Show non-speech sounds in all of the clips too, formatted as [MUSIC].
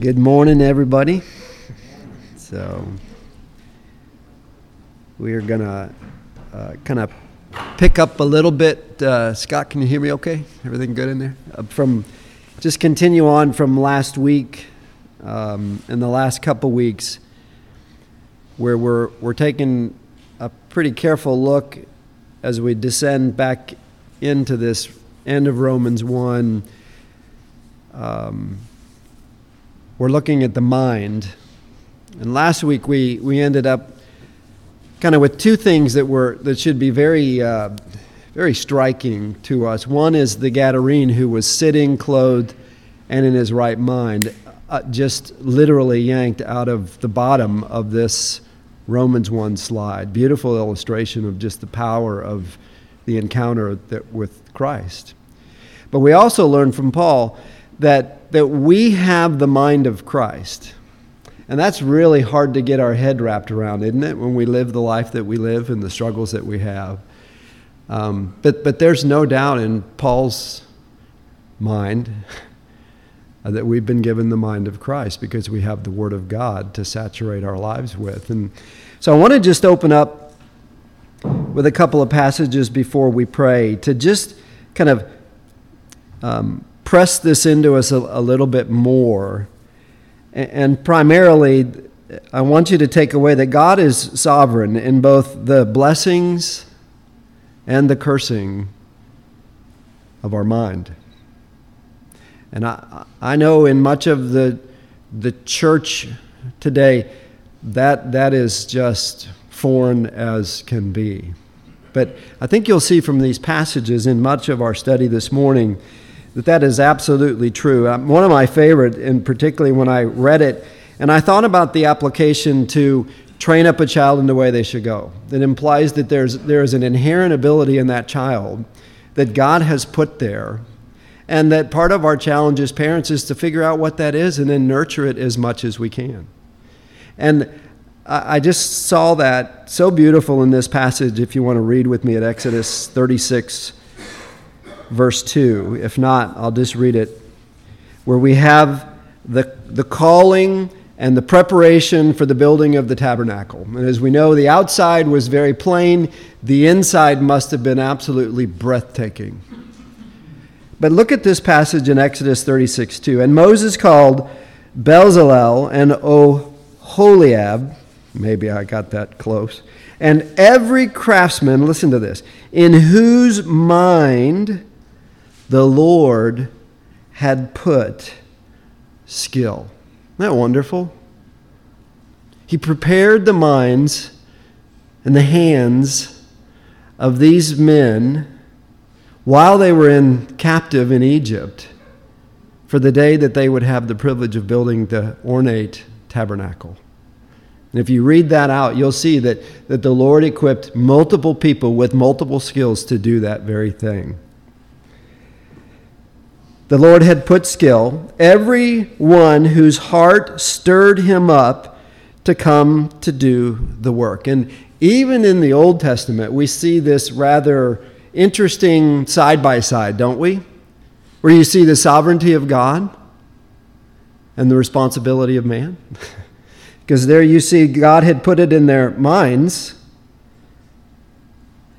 Good morning, everybody. So, we are going to uh, kind of pick up a little bit. Uh, Scott, can you hear me okay? Everything good in there? Uh, from just continue on from last week um, and the last couple weeks, where we're, we're taking a pretty careful look as we descend back into this end of Romans 1. Um, we're looking at the mind. And last week we, we ended up kind of with two things that were that should be very uh, very striking to us. One is the Gadarene who was sitting clothed and in his right mind, uh, just literally yanked out of the bottom of this Romans 1 slide. Beautiful illustration of just the power of the encounter that, with Christ. But we also learn from Paul that, that we have the mind of Christ. And that's really hard to get our head wrapped around, isn't it, when we live the life that we live and the struggles that we have. Um, but, but there's no doubt in Paul's mind [LAUGHS] that we've been given the mind of Christ because we have the Word of God to saturate our lives with. And so I want to just open up with a couple of passages before we pray to just kind of um, press this into us a, a little bit more. And, and primarily, I want you to take away that God is sovereign in both the blessings and the cursing of our mind. And I, I know in much of the, the church today, that, that is just foreign as can be. But I think you'll see from these passages in much of our study this morning that that is absolutely true. Um, one of my favorite, and particularly when I read it, and I thought about the application to train up a child in the way they should go. It implies that there's, there is an inherent ability in that child that God has put there, and that part of our challenge as parents is to figure out what that is and then nurture it as much as we can. And I just saw that so beautiful in this passage. If you want to read with me at Exodus 36, verse 2. If not, I'll just read it. Where we have the, the calling and the preparation for the building of the tabernacle. And as we know, the outside was very plain, the inside must have been absolutely breathtaking. But look at this passage in Exodus 36 2. And Moses called Bezalel and Oholiab, maybe I got that close, and every craftsman, listen to this, in whose mind the Lord had put skill. Isn't that wonderful? He prepared the minds and the hands of these men while they were in captive in Egypt for the day that they would have the privilege of building the ornate tabernacle. And if you read that out, you'll see that, that the Lord equipped multiple people with multiple skills to do that very thing. The Lord had put skill, every one whose heart stirred him up to come to do the work. And even in the Old Testament, we see this rather interesting side by side, don't we? Where you see the sovereignty of God and the responsibility of man. [LAUGHS] because there you see God had put it in their minds.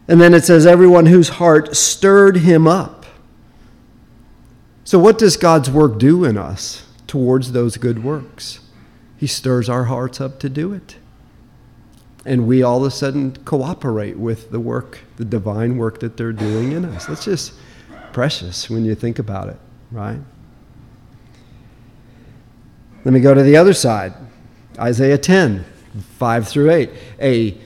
And then it says, everyone whose heart stirred him up. So, what does God's work do in us towards those good works? He stirs our hearts up to do it. And we all of a sudden cooperate with the work, the divine work that they're doing in us. That's just precious when you think about it, right? Let me go to the other side Isaiah 10, 5 through 8. A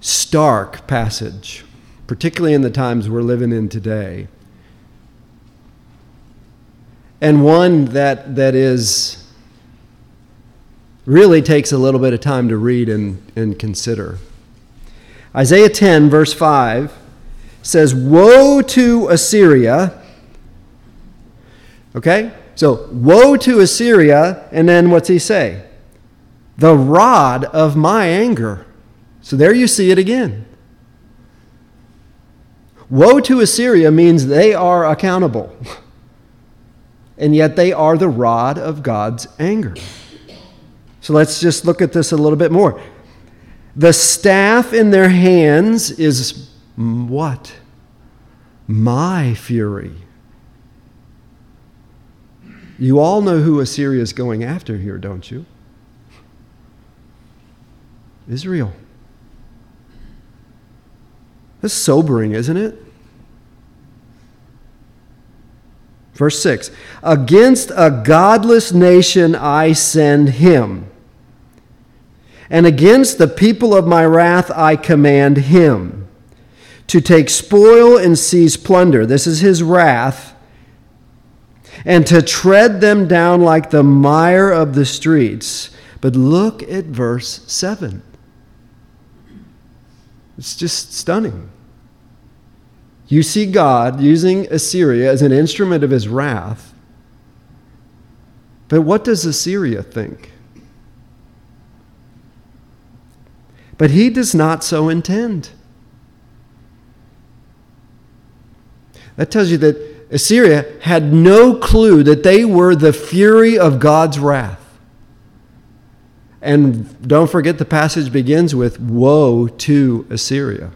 stark passage, particularly in the times we're living in today and one that, that is really takes a little bit of time to read and, and consider. Isaiah 10, verse 5 says, Woe to Assyria! Okay? So, woe to Assyria, and then what's he say? The rod of my anger. So, there you see it again. Woe to Assyria means they are accountable. [LAUGHS] and yet they are the rod of God's anger. So let's just look at this a little bit more. The staff in their hands is what? My fury. You all know who Assyria is going after here, don't you? Israel. That's sobering, isn't it? Verse 6 Against a godless nation I send him, and against the people of my wrath I command him to take spoil and seize plunder. This is his wrath. And to tread them down like the mire of the streets. But look at verse 7. It's just stunning. You see God using Assyria as an instrument of his wrath. But what does Assyria think? But he does not so intend. That tells you that Assyria had no clue that they were the fury of God's wrath. And don't forget, the passage begins with Woe to Assyria.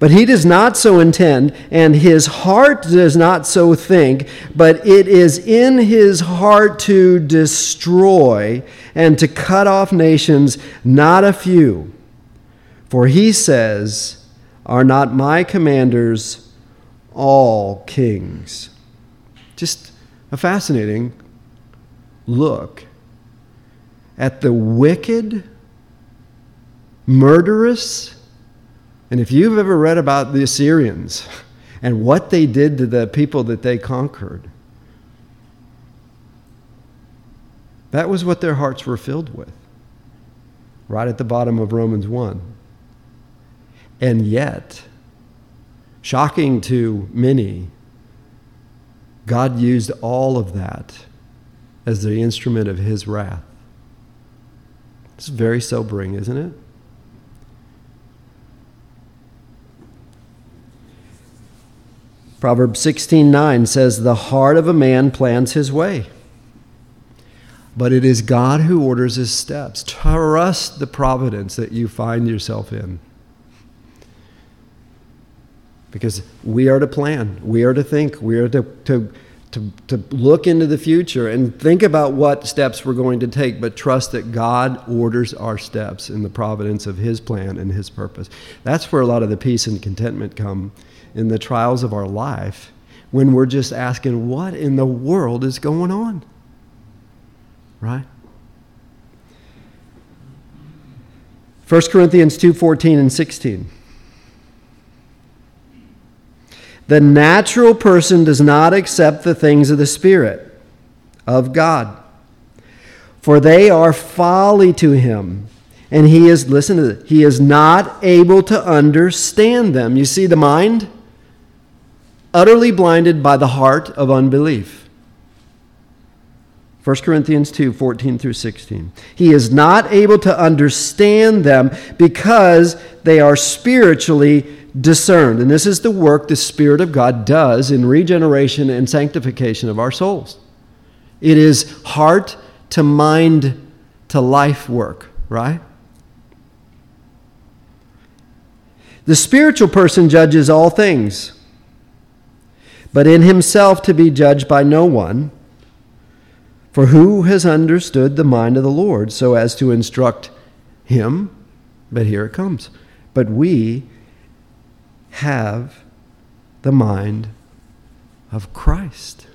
But he does not so intend, and his heart does not so think, but it is in his heart to destroy and to cut off nations, not a few. For he says, Are not my commanders all kings? Just a fascinating look at the wicked, murderous, and if you've ever read about the Assyrians and what they did to the people that they conquered, that was what their hearts were filled with, right at the bottom of Romans 1. And yet, shocking to many, God used all of that as the instrument of his wrath. It's very sobering, isn't it? Proverbs 16:9 says the heart of a man plans his way but it is God who orders his steps. Trust the providence that you find yourself in. Because we are to plan, we are to think, we are to, to, to, to look into the future and think about what steps we're going to take, but trust that God orders our steps in the providence of his plan and his purpose. That's where a lot of the peace and contentment come in the trials of our life when we're just asking, what in the world is going on? Right? 1 Corinthians 2:14 and 16. The natural person does not accept the things of the Spirit of God, for they are folly to him. And he is, listen to this, he is not able to understand them. You see the mind? Utterly blinded by the heart of unbelief. 1 Corinthians 2 14 through 16. He is not able to understand them because they are spiritually discerned. And this is the work the Spirit of God does in regeneration and sanctification of our souls. It is heart to mind to life work, right? The spiritual person judges all things but in himself to be judged by no one. For who has understood the mind of the Lord so as to instruct him? But here it comes. But we have the mind of Christ.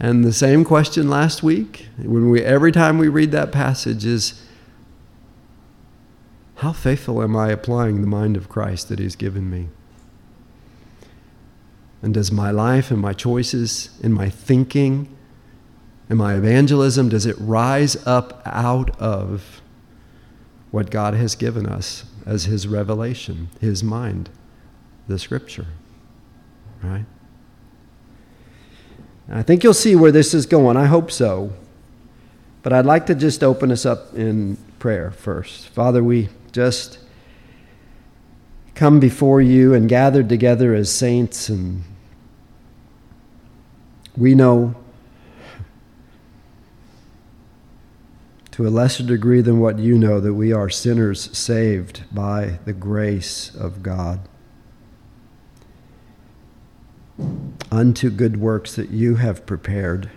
And the same question last week, when we every time we read that passage is how faithful am I applying the mind of Christ that he's given me? And does my life and my choices and my thinking and my evangelism, does it rise up out of what God has given us as His revelation, His mind, the Scripture? Right? I think you'll see where this is going. I hope so. But I'd like to just open us up in prayer first. Father, we just come before you and gathered together as saints, and we know to a lesser degree than what you know that we are sinners saved by the grace of God unto good works that you have prepared.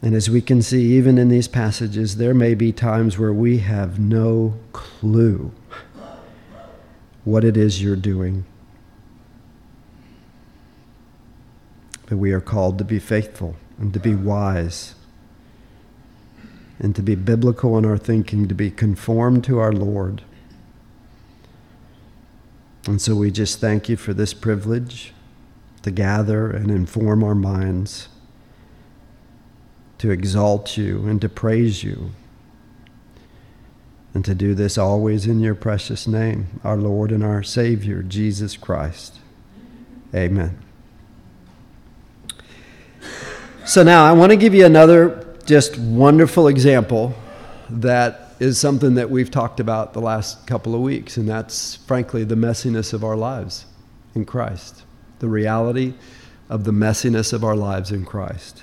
And as we can see, even in these passages, there may be times where we have no clue what it is you're doing. But we are called to be faithful and to be wise and to be biblical in our thinking, to be conformed to our Lord. And so we just thank you for this privilege to gather and inform our minds to exalt you and to praise you. And to do this always in your precious name, our Lord and our Savior, Jesus Christ. Amen. So now I want to give you another just wonderful example that is something that we've talked about the last couple of weeks, and that's frankly the messiness of our lives in Christ. The reality of the messiness of our lives in Christ.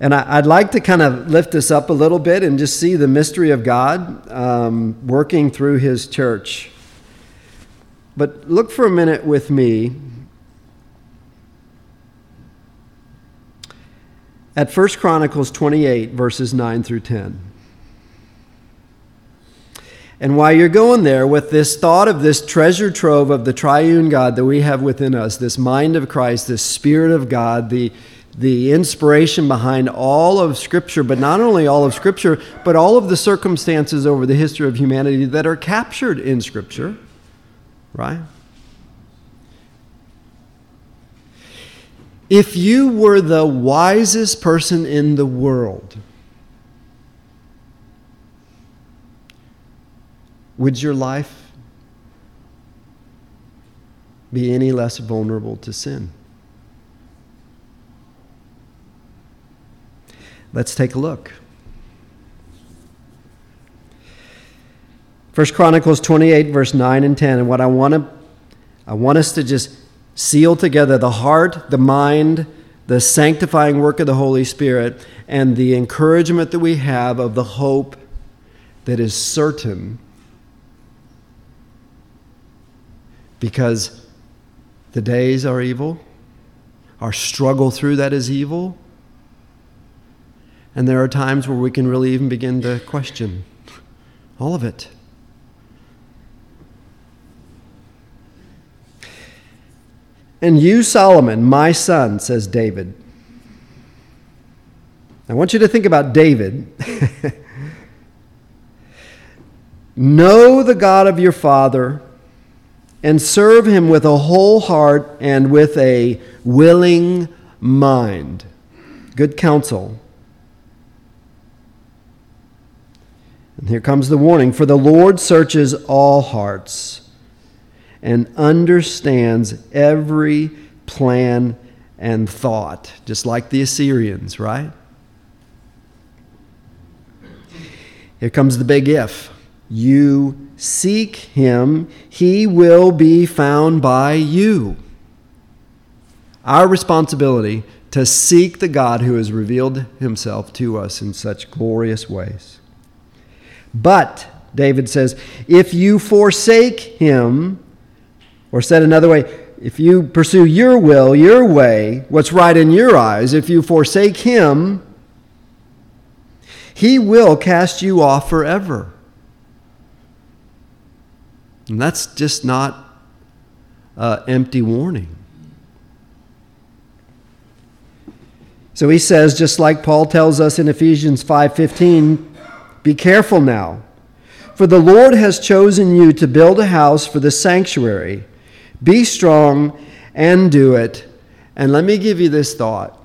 And I, would like to kind of lift this up a little bit and just see the mystery of God um, working through His church. But look for a minute with me at 1 Chronicles 28, verses 9 through 10. And while you're going there with this thought of this treasure trove of the triune God that we have within us, this mind of Christ, this Spirit of God, the the inspiration behind all of Scripture, but not only all of Scripture, but all of the circumstances over the history of humanity that are captured in Scripture, right? If you were the wisest person in the world, would your life be any less vulnerable to sin? Let's take a look. First Chronicles 28, verse 9 and 10. And what I want to I want us to just seal together the heart, the mind, the sanctifying work of the Holy Spirit, and the encouragement that we have of the hope that is certain. Because the days are evil, our struggle through that is evil, and there are times where we can really even begin to question all of it. And you, Solomon, my son, says David. I want you to think about David. [LAUGHS] know the God of your father and serve him with a whole heart and with a willing mind. Good counsel And here comes the warning For the Lord searches all hearts and understands every plan and thought, just like the Assyrians, right? Here comes the big if. You seek him, he will be found by you. Our responsibility to seek the God who has revealed himself to us in such glorious ways. But, David says, if you forsake him, or said another way, if you pursue your will, your way, what's right in your eyes, if you forsake him, he will cast you off forever. And that's just not empty warning. So he says, just like Paul tells us in Ephesians 5:15, be careful now, for the Lord has chosen you to build a house for the sanctuary. Be strong and do it. And let me give you this thought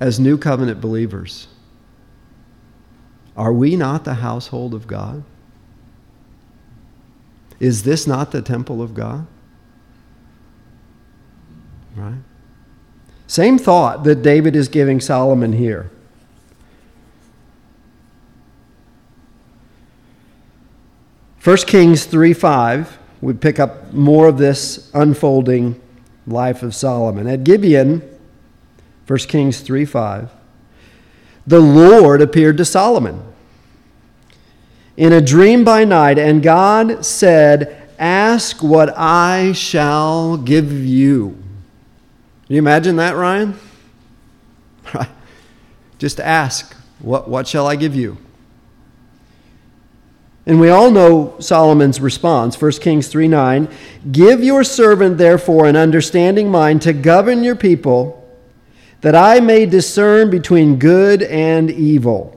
as new covenant believers. Are we not the household of God? Is this not the temple of God? Right? Same thought that David is giving Solomon here. 1 Kings 3 5, we pick up more of this unfolding life of Solomon. At Gibeon, 1 Kings 3 5, the Lord appeared to Solomon in a dream by night, and God said, Ask what I shall give you. Can you imagine that, Ryan? [LAUGHS] Just ask, what, what shall I give you? And we all know Solomon's response, 1 Kings 3 9. Give your servant, therefore, an understanding mind to govern your people, that I may discern between good and evil.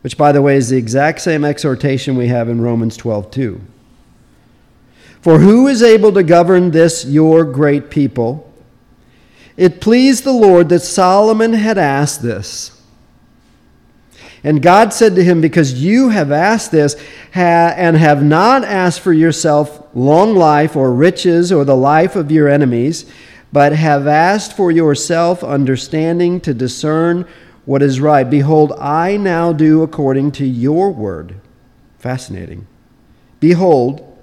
Which, by the way, is the exact same exhortation we have in Romans 12 2. For who is able to govern this your great people? It pleased the Lord that Solomon had asked this. And God said to him, Because you have asked this and have not asked for yourself long life or riches or the life of your enemies, but have asked for yourself understanding to discern what is right, behold, I now do according to your word. Fascinating. Behold,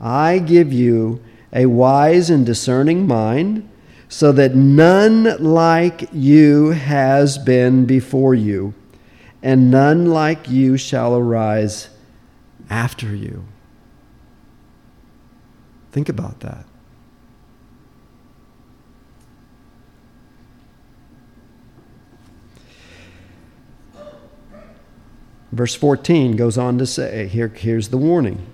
I give you a wise and discerning mind so that none like you has been before you, and none like you shall arise after you. Think about that. Verse 14 goes on to say, here, here's the warning.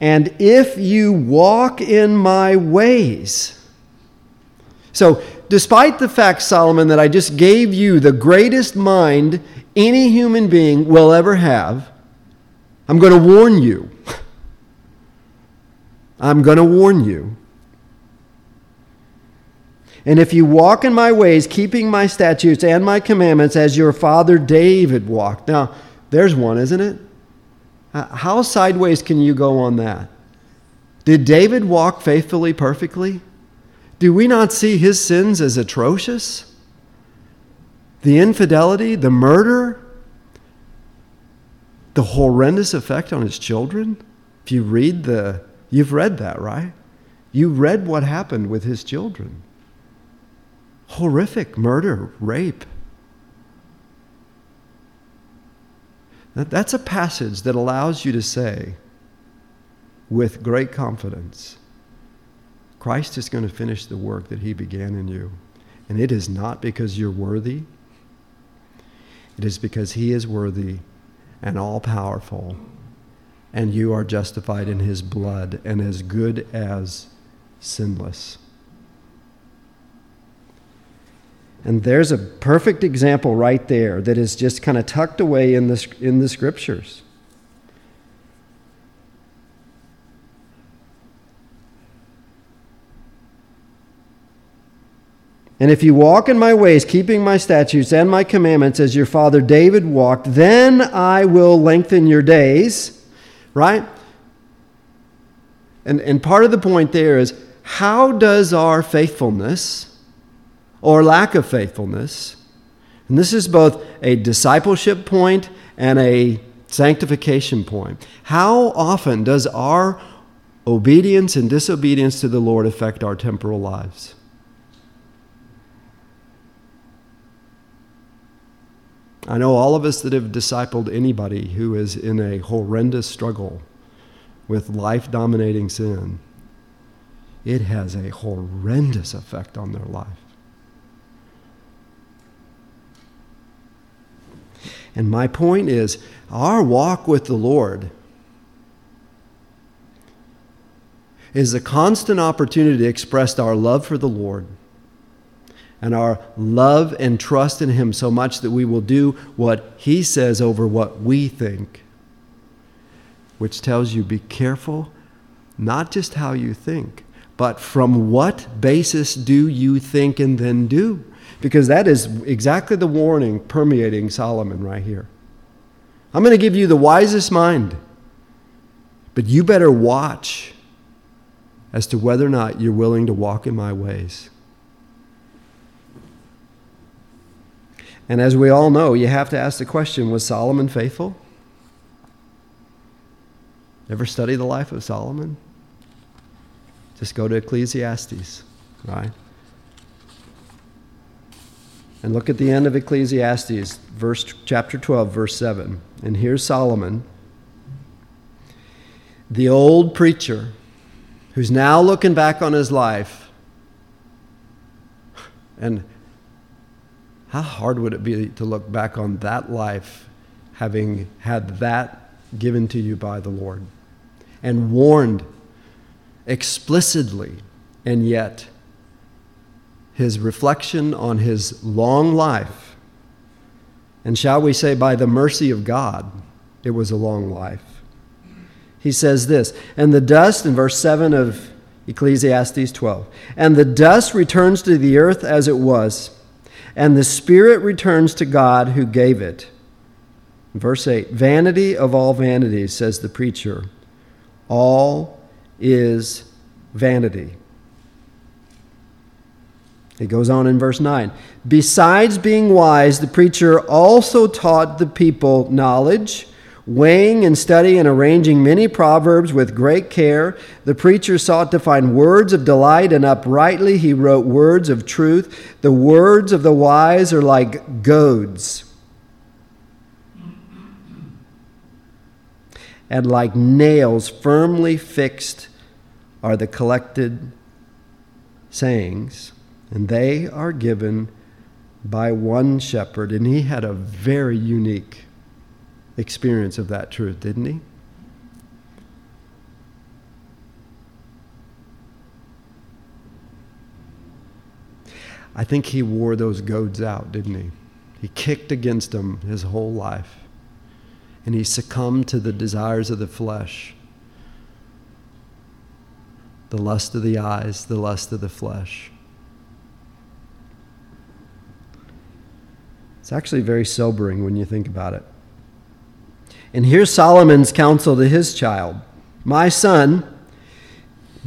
And if you walk in my ways, so, despite the fact, Solomon, that I just gave you the greatest mind any human being will ever have, I'm going to warn you. [LAUGHS] I'm going to warn you. And if you walk in my ways, keeping my statutes and my commandments as your father David walked. Now, there's one, isn't it? How sideways can you go on that? Did David walk faithfully, perfectly? Do we not see his sins as atrocious? The infidelity, the murder, the horrendous effect on his children? If you read the, you've read that, right? You read what happened with his children. Horrific murder, rape. That's a passage that allows you to say with great confidence Christ is going to finish the work that he began in you. And it is not because you're worthy, it is because he is worthy and all powerful, and you are justified in his blood and as good as sinless. And there's a perfect example right there that is just kind of tucked away in the, in the scriptures. And if you walk in my ways, keeping my statutes and my commandments as your father David walked, then I will lengthen your days. Right? And, and part of the point there is how does our faithfulness or lack of faithfulness, and this is both a discipleship point and a sanctification point, how often does our obedience and disobedience to the Lord affect our temporal lives? I know all of us that have discipled anybody who is in a horrendous struggle with life dominating sin, it has a horrendous effect on their life. And my point is our walk with the Lord is a constant opportunity to express our love for the Lord and our love and trust in Him so much that we will do what He says over what we think, which tells you be careful not just how you think, but from what basis do you think and then do? Because that is exactly the warning permeating Solomon right here. I'm going to give you the wisest mind, but you better watch as to whether or not you're willing to walk in my ways. And as we all know, you have to ask the question was Solomon faithful? Ever study the life of Solomon? Just go to Ecclesiastes, right? And look at the end of Ecclesiastes, verse chapter 12, verse 7. And here's Solomon, the old preacher, who's now looking back on his life. And how hard would it be to look back on that life having had that given to you by the Lord and warned explicitly, and yet his reflection on his long life, and shall we say, by the mercy of God, it was a long life. He says this, and the dust, in verse 7 of Ecclesiastes 12, and the dust returns to the earth as it was, and the spirit returns to God who gave it. Verse 8 Vanity of all vanities, says the preacher, all is vanity. It goes on in verse 9. Besides being wise, the preacher also taught the people knowledge, weighing and studying and arranging many proverbs with great care. The preacher sought to find words of delight, and uprightly he wrote words of truth. The words of the wise are like goads. And like nails firmly fixed are the collected sayings and they are given by one shepherd. And he had a very unique experience of that truth, didn't he? I think he wore those goads out, didn't he? He kicked against them his whole life. And he succumbed to the desires of the flesh the lust of the eyes, the lust of the flesh. It's actually very sobering when you think about it. And here's Solomon's counsel to his child My son,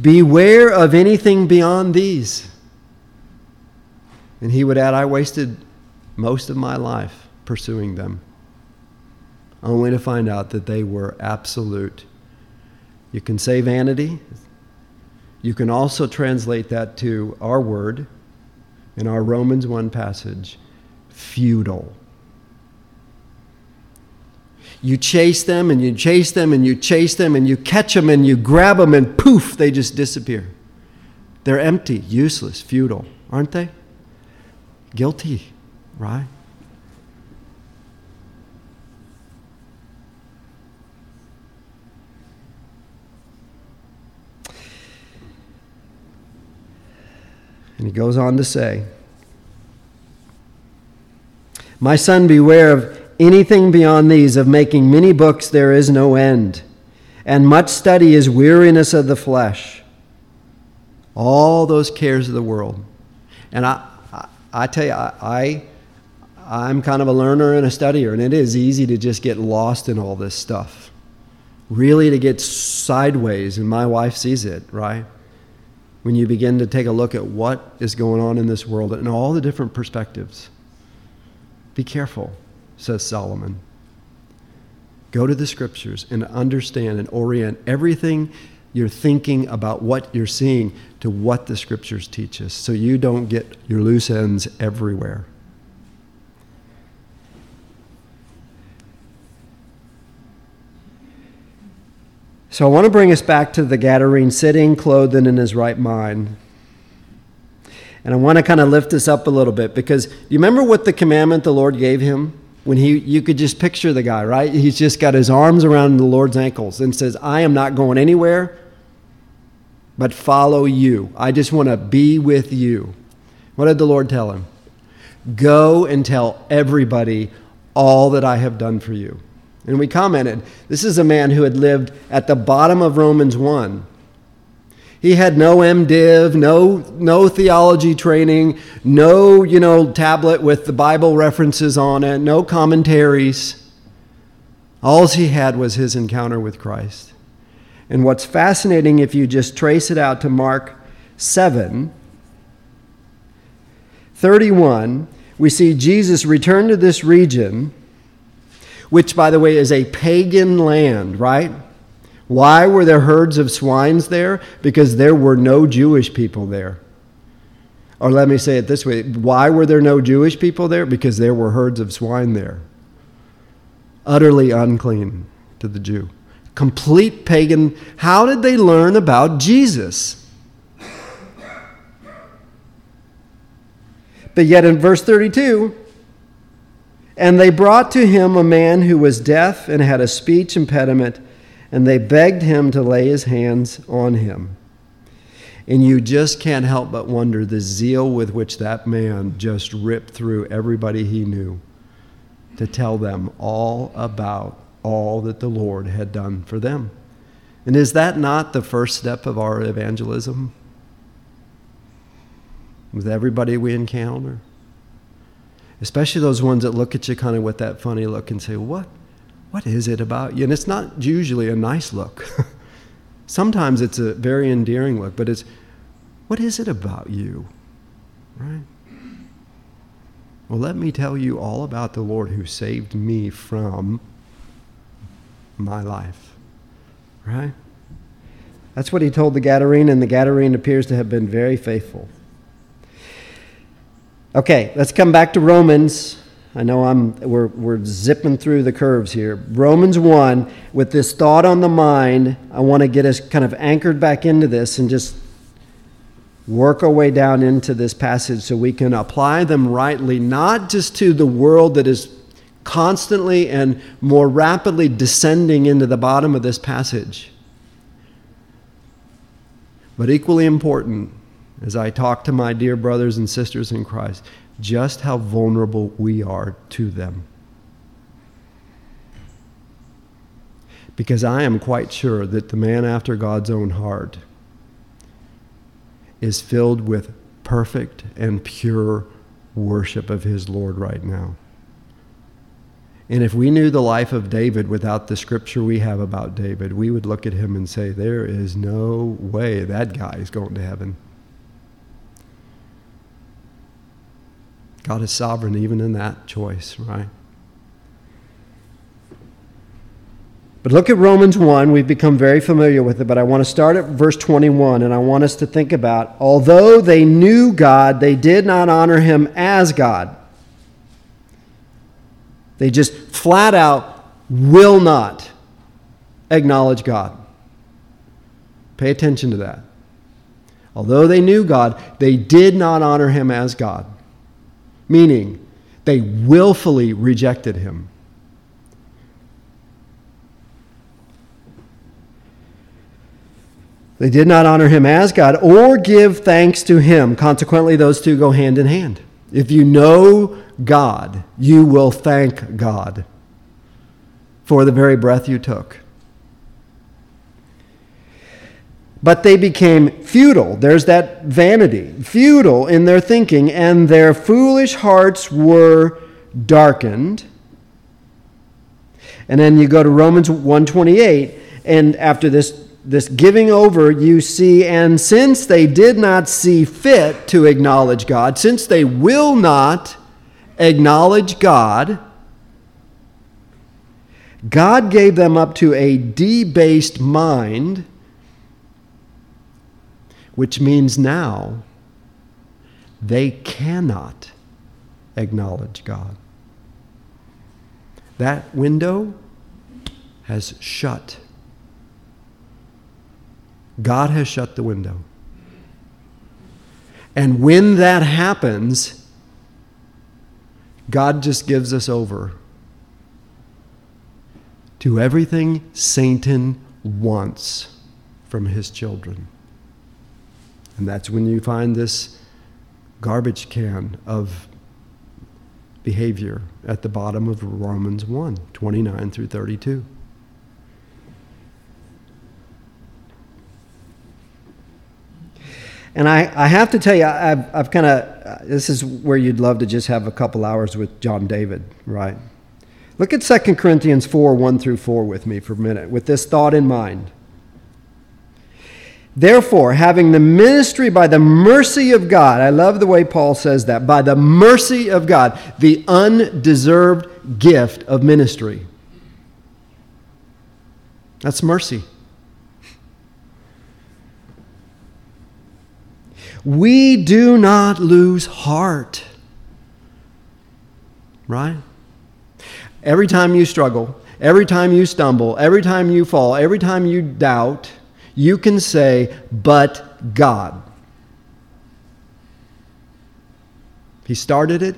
beware of anything beyond these. And he would add, I wasted most of my life pursuing them, only to find out that they were absolute. You can say vanity. You can also translate that to our word in our Romans 1 passage futile. You chase them and you chase them and you chase them and you catch them and you grab them and poof, they just disappear. They're empty, useless, futile, aren't they? Guilty, right? And he goes on to say, my son, beware of anything beyond these, of making many books there is no end, and much study is weariness of the flesh. All those cares of the world. And I, I, I tell you, I, I, I'm kind of a learner and a studier, and it is easy to just get lost in all this stuff. Really, to get sideways, and my wife sees it, right? When you begin to take a look at what is going on in this world and all the different perspectives. Be careful, says Solomon. Go to the scriptures and understand and orient everything you're thinking about what you're seeing to what the scriptures teach us so you don't get your loose ends everywhere. So I want to bring us back to the Gadarene sitting, clothed and in his right mind. And I want to kind of lift this up a little bit because you remember what the commandment the Lord gave him? When he, you could just picture the guy, right? He's just got his arms around the Lord's ankles and says, I am not going anywhere but follow you. I just want to be with you. What did the Lord tell him? Go and tell everybody all that I have done for you. And we commented, this is a man who had lived at the bottom of Romans 1. He had no MDiv, no, no theology training, no, you know, tablet with the Bible references on it, no commentaries. All he had was his encounter with Christ. And what's fascinating, if you just trace it out to Mark 7 31, we see Jesus return to this region, which, by the way, is a pagan land, right? Why were there herds of swines there? Because there were no Jewish people there. Or let me say it this way why were there no Jewish people there? Because there were herds of swine there. Utterly unclean to the Jew. Complete pagan. How did they learn about Jesus? But yet in verse 32, and they brought to him a man who was deaf and had a speech impediment, and they begged him to lay his hands on him. And you just can't help but wonder the zeal with which that man just ripped through everybody he knew to tell them all about all that the Lord had done for them. And is that not the first step of our evangelism? With everybody we encounter? Especially those ones that look at you kind of with that funny look and say, What? What is it about you? And it's not usually a nice look. [LAUGHS] Sometimes it's a very endearing look, but it's, what is it about you? Right? Well, let me tell you all about the Lord who saved me from my life. Right? That's what he told the Gadarene, and the Gadarene appears to have been very faithful. Okay, let's come back to Romans I know I'm, we're, we're zipping through the curves here. Romans 1, with this thought on the mind, I want to get us kind of anchored back into this and just work our way down into this passage so we can apply them rightly, not just to the world that is constantly and more rapidly descending into the bottom of this passage, but equally important as I talk to my dear brothers and sisters in Christ just how vulnerable we are to them. Because I am quite sure that the man after God's own heart is filled with perfect and pure worship of his Lord right now. And if we knew the life of David without the scripture we have about David, we would look at him and say, There is no way that guy is going to heaven. God is sovereign even in that choice, right? But look at Romans 1. We've become very familiar with it, but I want to start at verse 21, and I want us to think about although they knew God, they did not honor him as God. They just flat out will not acknowledge God. Pay attention to that. Although they knew God, they did not honor him as God meaning they willfully rejected him. They did not honor him as God or give thanks to him. Consequently, those two go hand in hand. If you know God, you will thank God for the very breath you took. But they became futile. There's that vanity, futile in their thinking, and their foolish hearts were darkened. And then you go to Romans 128, and after this this giving over, you see, and since they did not see fit to acknowledge God, since they will not acknowledge God, God gave them up to a debased mind which means now they cannot acknowledge God. That window has shut. God has shut the window. And when that happens, God just gives us over to everything Satan wants from his children. And that's when you find this garbage can of behavior at the bottom of Romans 1 29 through 32. And I, I have to tell you, I've, I've kind of, this is where you'd love to just have a couple hours with John David, right? Look at 2 Corinthians 4 1 through 4 with me for a minute, with this thought in mind. Therefore, having the ministry by the mercy of God, I love the way Paul says that, by the mercy of God, the undeserved gift of ministry. That's mercy. We do not lose heart. Right? Every time you struggle, every time you stumble, every time you fall, every time you doubt, you can say, but God. He started it.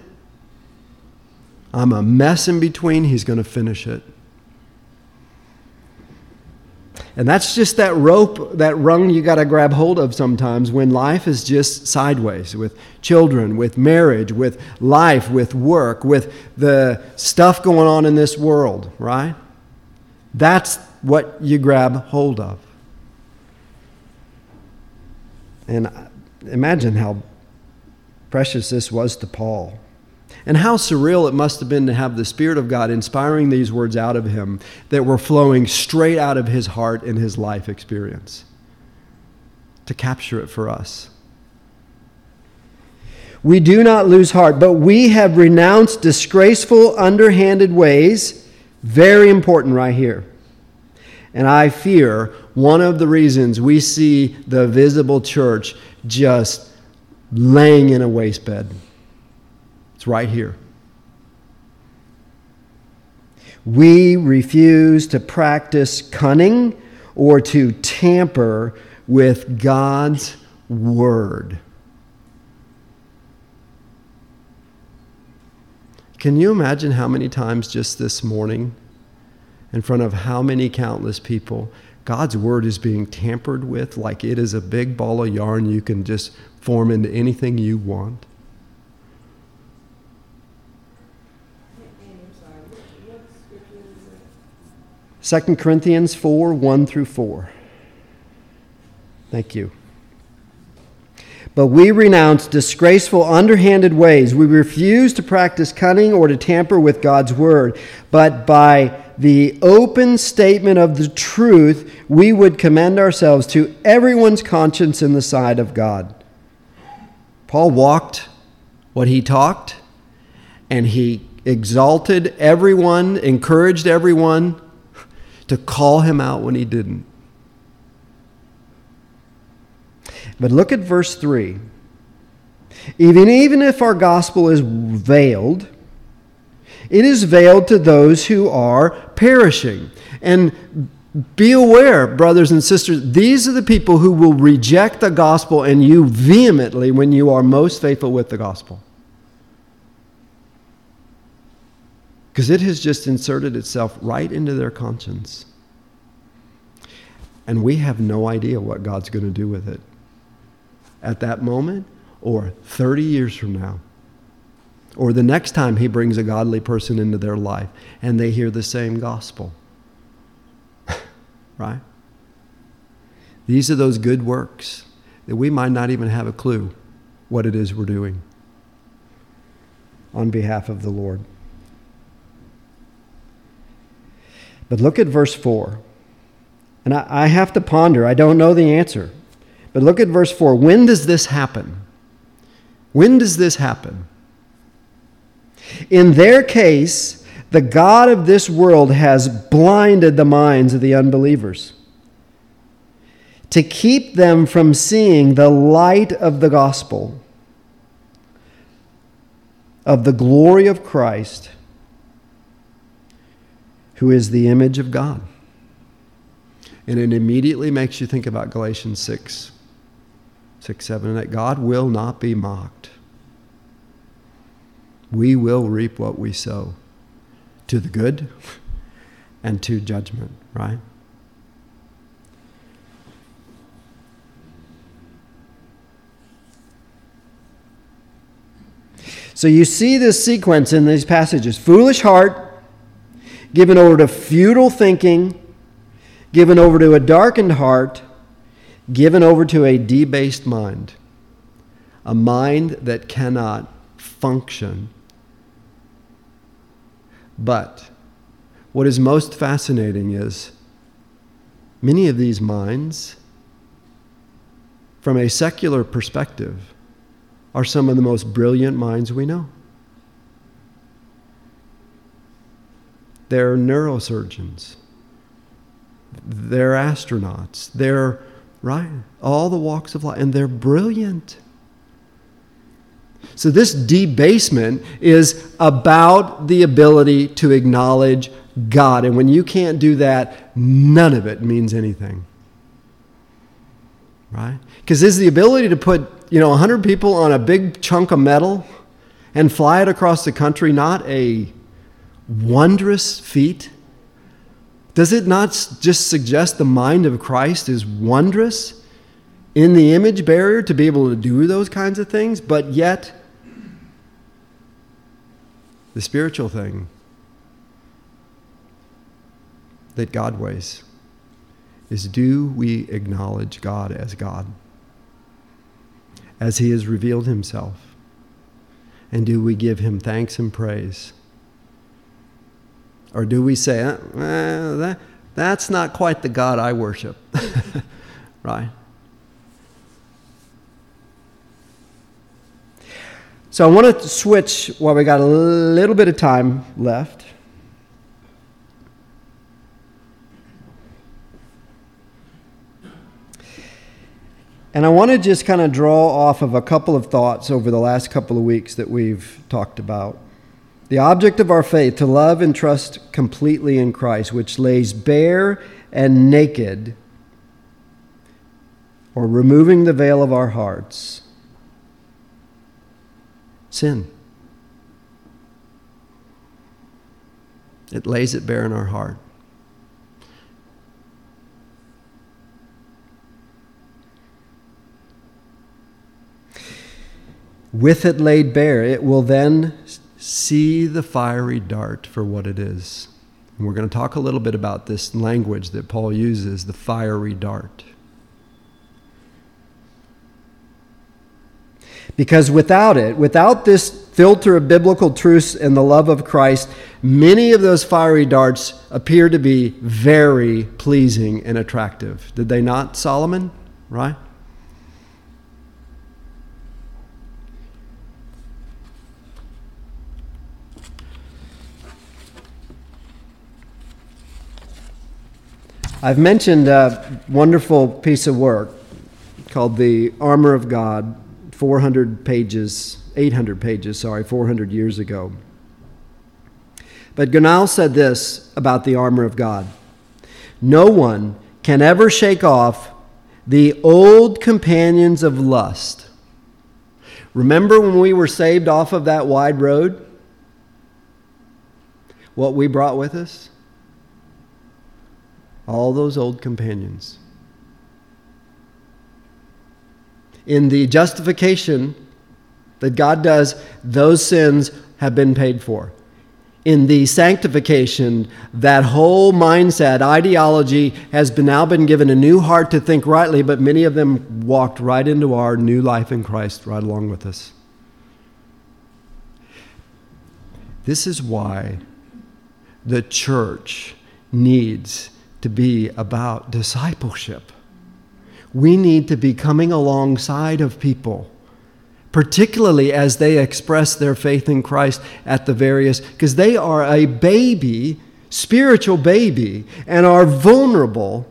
I'm a mess in between. He's going to finish it. And that's just that rope, that rung you got to grab hold of sometimes when life is just sideways with children, with marriage, with life, with work, with the stuff going on in this world, right? That's what you grab hold of. And imagine how precious this was to Paul. And how surreal it must have been to have the Spirit of God inspiring these words out of him that were flowing straight out of his heart and his life experience to capture it for us. We do not lose heart, but we have renounced disgraceful, underhanded ways. Very important right here. And I fear one of the reasons we see the visible church just laying in a waste-bed. It's right here. We refuse to practice cunning or to tamper with God's word. Can you imagine how many times just this morning, in front of how many countless people, God's word is being tampered with like it is a big ball of yarn you can just form into anything you want? Second Corinthians 4 1 through 4. Thank you. But we renounce disgraceful, underhanded ways. We refuse to practice cunning or to tamper with God's word. But by the open statement of the truth, we would commend ourselves to everyone's conscience in the sight of God. Paul walked what he talked, and he exalted everyone, encouraged everyone to call him out when he didn't. But look at verse 3. Even, even if our gospel is veiled, it is veiled to those who are perishing. And be aware, brothers and sisters, these are the people who will reject the gospel and you vehemently when you are most faithful with the gospel. because it has just inserted itself right into their conscience. And we have no idea what God's going to do with it at that moment or 30 years from now or the next time he brings a godly person into their life and they hear the same gospel. [LAUGHS] right? These are those good works that we might not even have a clue what it is we're doing on behalf of the Lord. But look at verse 4. And I, I have to ponder, I don't know the answer. But look at verse 4. When does this happen? When does this happen? In their case, the God of this world has blinded the minds of the unbelievers to keep them from seeing the light of the gospel, of the glory of Christ who is the image of God. And it immediately makes you think about Galatians 6, 6, 7, that God will not be mocked. We will reap what we sow to the good and to judgment, right? So you see this sequence in these passages foolish heart, given over to futile thinking, given over to a darkened heart, given over to a debased mind, a mind that cannot function. But what is most fascinating is many of these minds, from a secular perspective, are some of the most brilliant minds we know. They're neurosurgeons. They're astronauts. They're, right? All the walks of life. And they're brilliant. So, this debasement is about the ability to acknowledge God. And when you can't do that, none of it means anything. Right? Because is the ability to put, you know, 100 people on a big chunk of metal and fly it across the country not a wondrous feat? Does it not just suggest the mind of Christ is wondrous in the image bearer to be able to do those kinds of things, but yet the spiritual thing that God weighs is do we acknowledge God as God, as He has revealed Himself? And do we give Him thanks and praise? Or do we say, eh, that, that's not quite the God I worship? [LAUGHS] right? So I want to switch while we got a little bit of time left. And I want to just kind of draw off of a couple of thoughts over the last couple of weeks that we've talked about. The object of our faith, to love and trust completely in Christ, which lays bare and naked, or removing the veil of our hearts sin. It lays it bare in our heart. With it laid bare, it will then see the fiery dart for what it is. And we're going to talk a little bit about this language that Paul uses the fiery dart. Because without it, without this filter of biblical truths and the love of Christ, many of those fiery darts appear to be very pleasing and attractive. Did they not, Solomon? Right? I've mentioned a wonderful piece of work called The Armor of God 400 pages, 800 pages, sorry, 400 years ago. But Gurnall said this about the armor of God No one can ever shake off the old companions of lust. Remember when we were saved off of that wide road? What we brought with us? All those old companions. In the justification that God does, those sins have been paid for. In the sanctification, that whole mindset, ideology has been, now been given a new heart to think rightly, but many of them walked right into our new life in Christ right along with us. This is why the church needs to be about discipleship we need to be coming alongside of people, particularly as they express their faith in Christ at the various, because they are a baby, spiritual baby, and are vulnerable.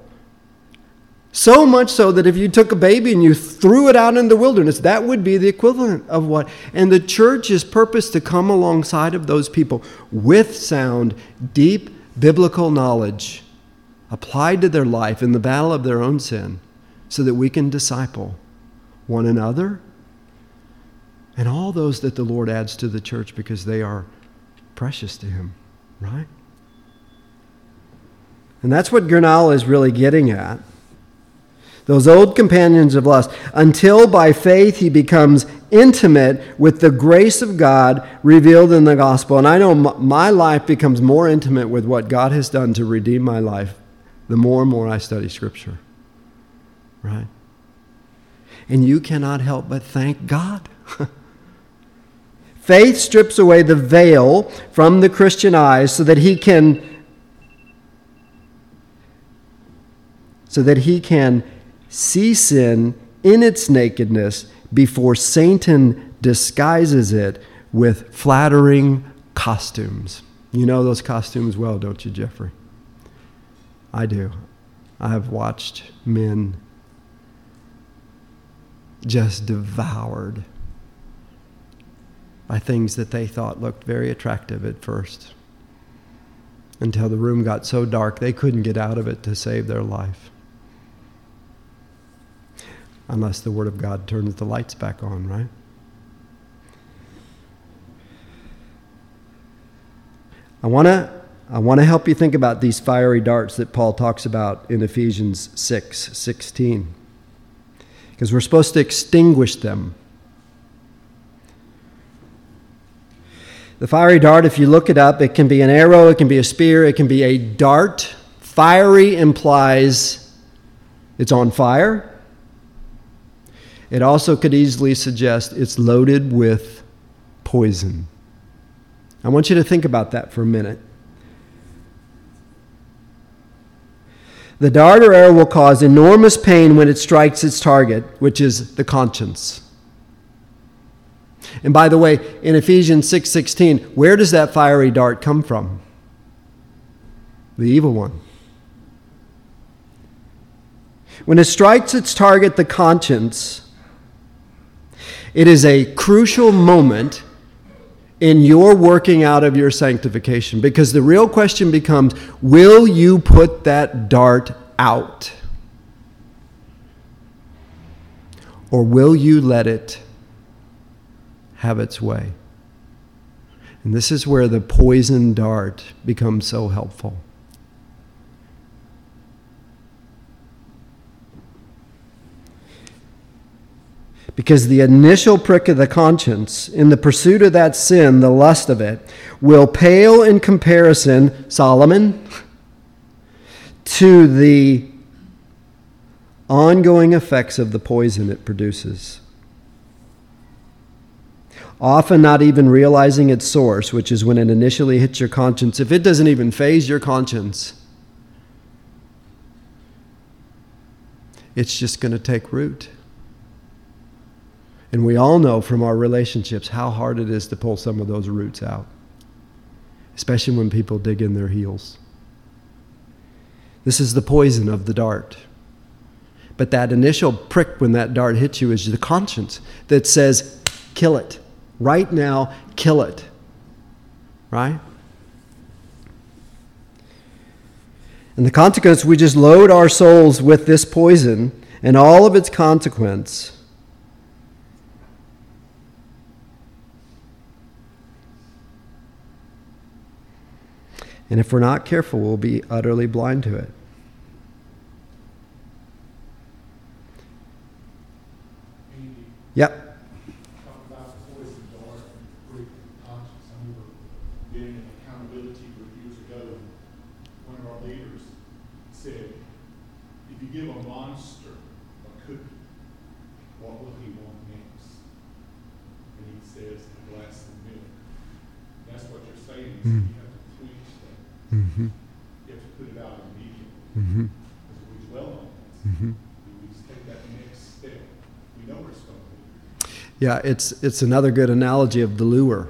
So much so that if you took a baby and you threw it out in the wilderness, that would be the equivalent of what. And the church is purposed to come alongside of those people with sound, deep biblical knowledge applied to their life in the battle of their own sin so that we can disciple one another and all those that the Lord adds to the church because they are precious to Him, right? And that's what Gurnall is really getting at. Those old companions of lust, until by faith he becomes intimate with the grace of God revealed in the gospel. And I know my life becomes more intimate with what God has done to redeem my life the more and more I study Scripture right? And you cannot help but thank God. [LAUGHS] Faith strips away the veil from the Christian eyes so that he can so that he can see sin in its nakedness before Satan disguises it with flattering costumes. You know those costumes well, don't you, Jeffrey? I do. I've watched men just devoured by things that they thought looked very attractive at first until the room got so dark they couldn't get out of it to save their life. Unless the Word of God turns the lights back on, right? I want to I want to help you think about these fiery darts that Paul talks about in Ephesians 6 16. Because we're supposed to extinguish them. The fiery dart, if you look it up, it can be an arrow, it can be a spear, it can be a dart. Fiery implies it's on fire. It also could easily suggest it's loaded with poison. I want you to think about that for a minute. The dart or arrow will cause enormous pain when it strikes its target, which is the conscience. And by the way, in Ephesians 6:16, 6, where does that fiery dart come from? The evil one. When it strikes its target, the conscience, it is a crucial moment in your working out of your sanctification because the real question becomes will you put that dart out? Or will you let it have its way? And this is where the poison dart becomes so helpful. Because the initial prick of the conscience, in the pursuit of that sin, the lust of it, will pale in comparison, Solomon, to the ongoing effects of the poison it produces. Often not even realizing its source, which is when it initially hits your conscience. If it doesn't even faze your conscience, it's just going to take root. And we all know from our relationships how hard it is to pull some of those roots out, especially when people dig in their heels. This is the poison of the dart. But that initial prick when that dart hits you is the conscience that says, kill it. Right now, kill it. Right? And the consequence, we just load our souls with this poison and all of its consequence And if we're not careful, we'll be utterly blind to it. Yep. give a monster a cookie, what will he want next? And he says, a glass of milk. That's what you're saying. Mm. Mm-hmm. You have to put it out immediately. Mm-hmm. Because we dwell on this. Mm-hmm. We just take that next step. We know where it's going to be. Yeah, it's, it's another good analogy of the lure.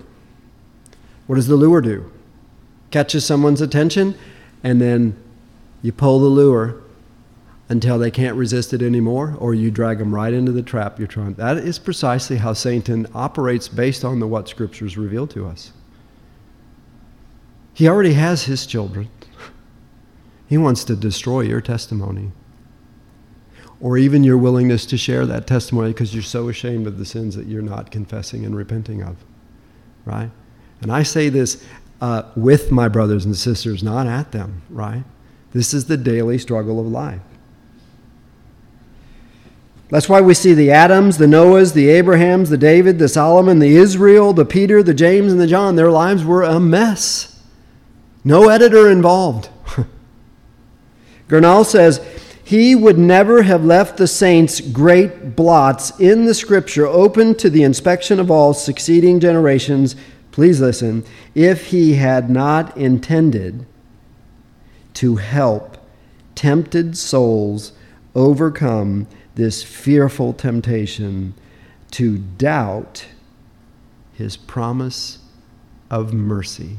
What does the lure do? Catches someone's attention, and then you pull the lure until they can't resist it anymore, or you drag them right into the trap you're trying. That is precisely how Satan operates based on the what scriptures reveal to us. He already has his children. He wants to destroy your testimony. Or even your willingness to share that testimony because you're so ashamed of the sins that you're not confessing and repenting of. Right? And I say this uh, with my brothers and sisters, not at them, right? This is the daily struggle of life. That's why we see the Adams, the Noahs, the Abrahams, the David, the Solomon, the Israel, the Peter, the James, and the John. Their lives were a mess. No editor involved. [LAUGHS] Gurnall says, he would never have left the saints great blots in the scripture open to the inspection of all succeeding generations. Please listen. If he had not intended to help tempted souls overcome this fearful temptation to doubt his promise of mercy.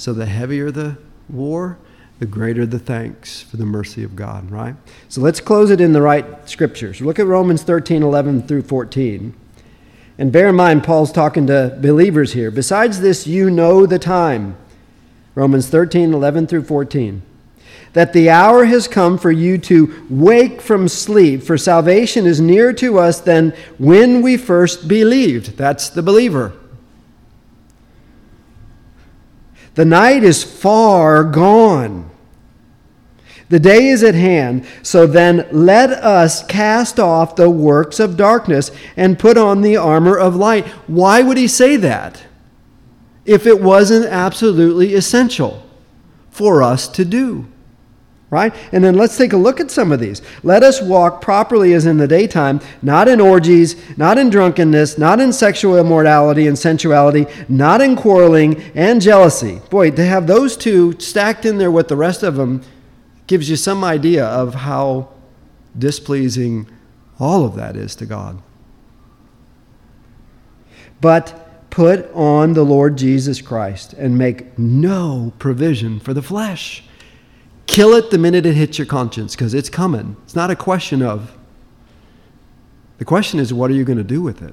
So the heavier the war, the greater the thanks for the mercy of God, right? So let's close it in the right scriptures. Look at Romans 13, 11 through 14. And bear in mind, Paul's talking to believers here. Besides this, you know the time. Romans 13, 11 through 14. That the hour has come for you to wake from sleep, for salvation is nearer to us than when we first believed. That's the believer. The night is far gone. The day is at hand, so then let us cast off the works of darkness and put on the armor of light. Why would he say that if it wasn't absolutely essential for us to do? Right? And then let's take a look at some of these. Let us walk properly as in the daytime, not in orgies, not in drunkenness, not in sexual immorality and sensuality, not in quarreling and jealousy. Boy, to have those two stacked in there with the rest of them gives you some idea of how displeasing all of that is to God. But put on the Lord Jesus Christ and make no provision for the flesh. Kill it the minute it hits your conscience because it's coming. It's not a question of. The question is, what are you going to do with it?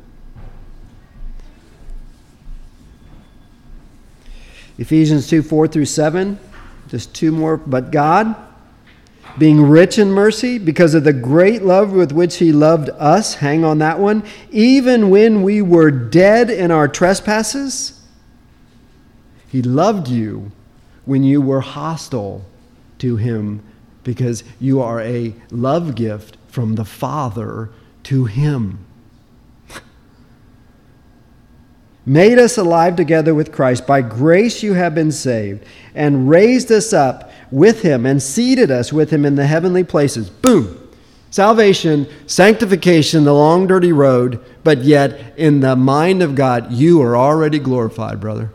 Ephesians 2 4 through 7, just two more. But God, being rich in mercy, because of the great love with which He loved us, hang on that one, even when we were dead in our trespasses, He loved you when you were hostile to Him, because you are a love gift from the Father to Him. [LAUGHS] Made us alive together with Christ. By grace you have been saved, and raised us up with him and seated us with him in the heavenly places. Boom! Salvation, sanctification, the long, dirty road, but yet in the mind of God, you are already glorified, brother.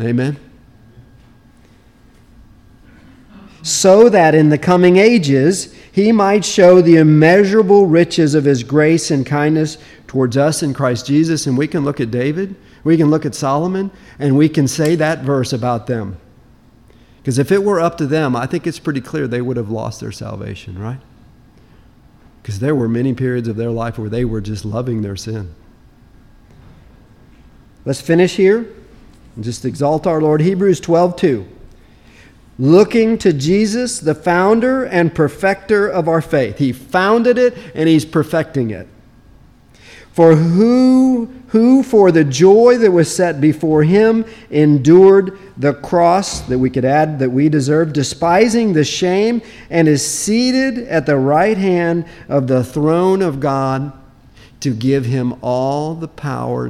Amen. So that in the coming ages he might show the immeasurable riches of his grace and kindness towards us in Christ Jesus. And we can look at David, we can look at Solomon, and we can say that verse about them. Because if it were up to them, I think it's pretty clear they would have lost their salvation, right? Because there were many periods of their life where they were just loving their sin. Let's finish here and just exalt our Lord. Hebrews 12 2. Looking to Jesus, the founder and perfecter of our faith. He founded it and he's perfecting it. For who, who for the joy that was set before him endured the cross that we could add that we deserve, despising the shame, and is seated at the right hand of the throne of God to give him all the power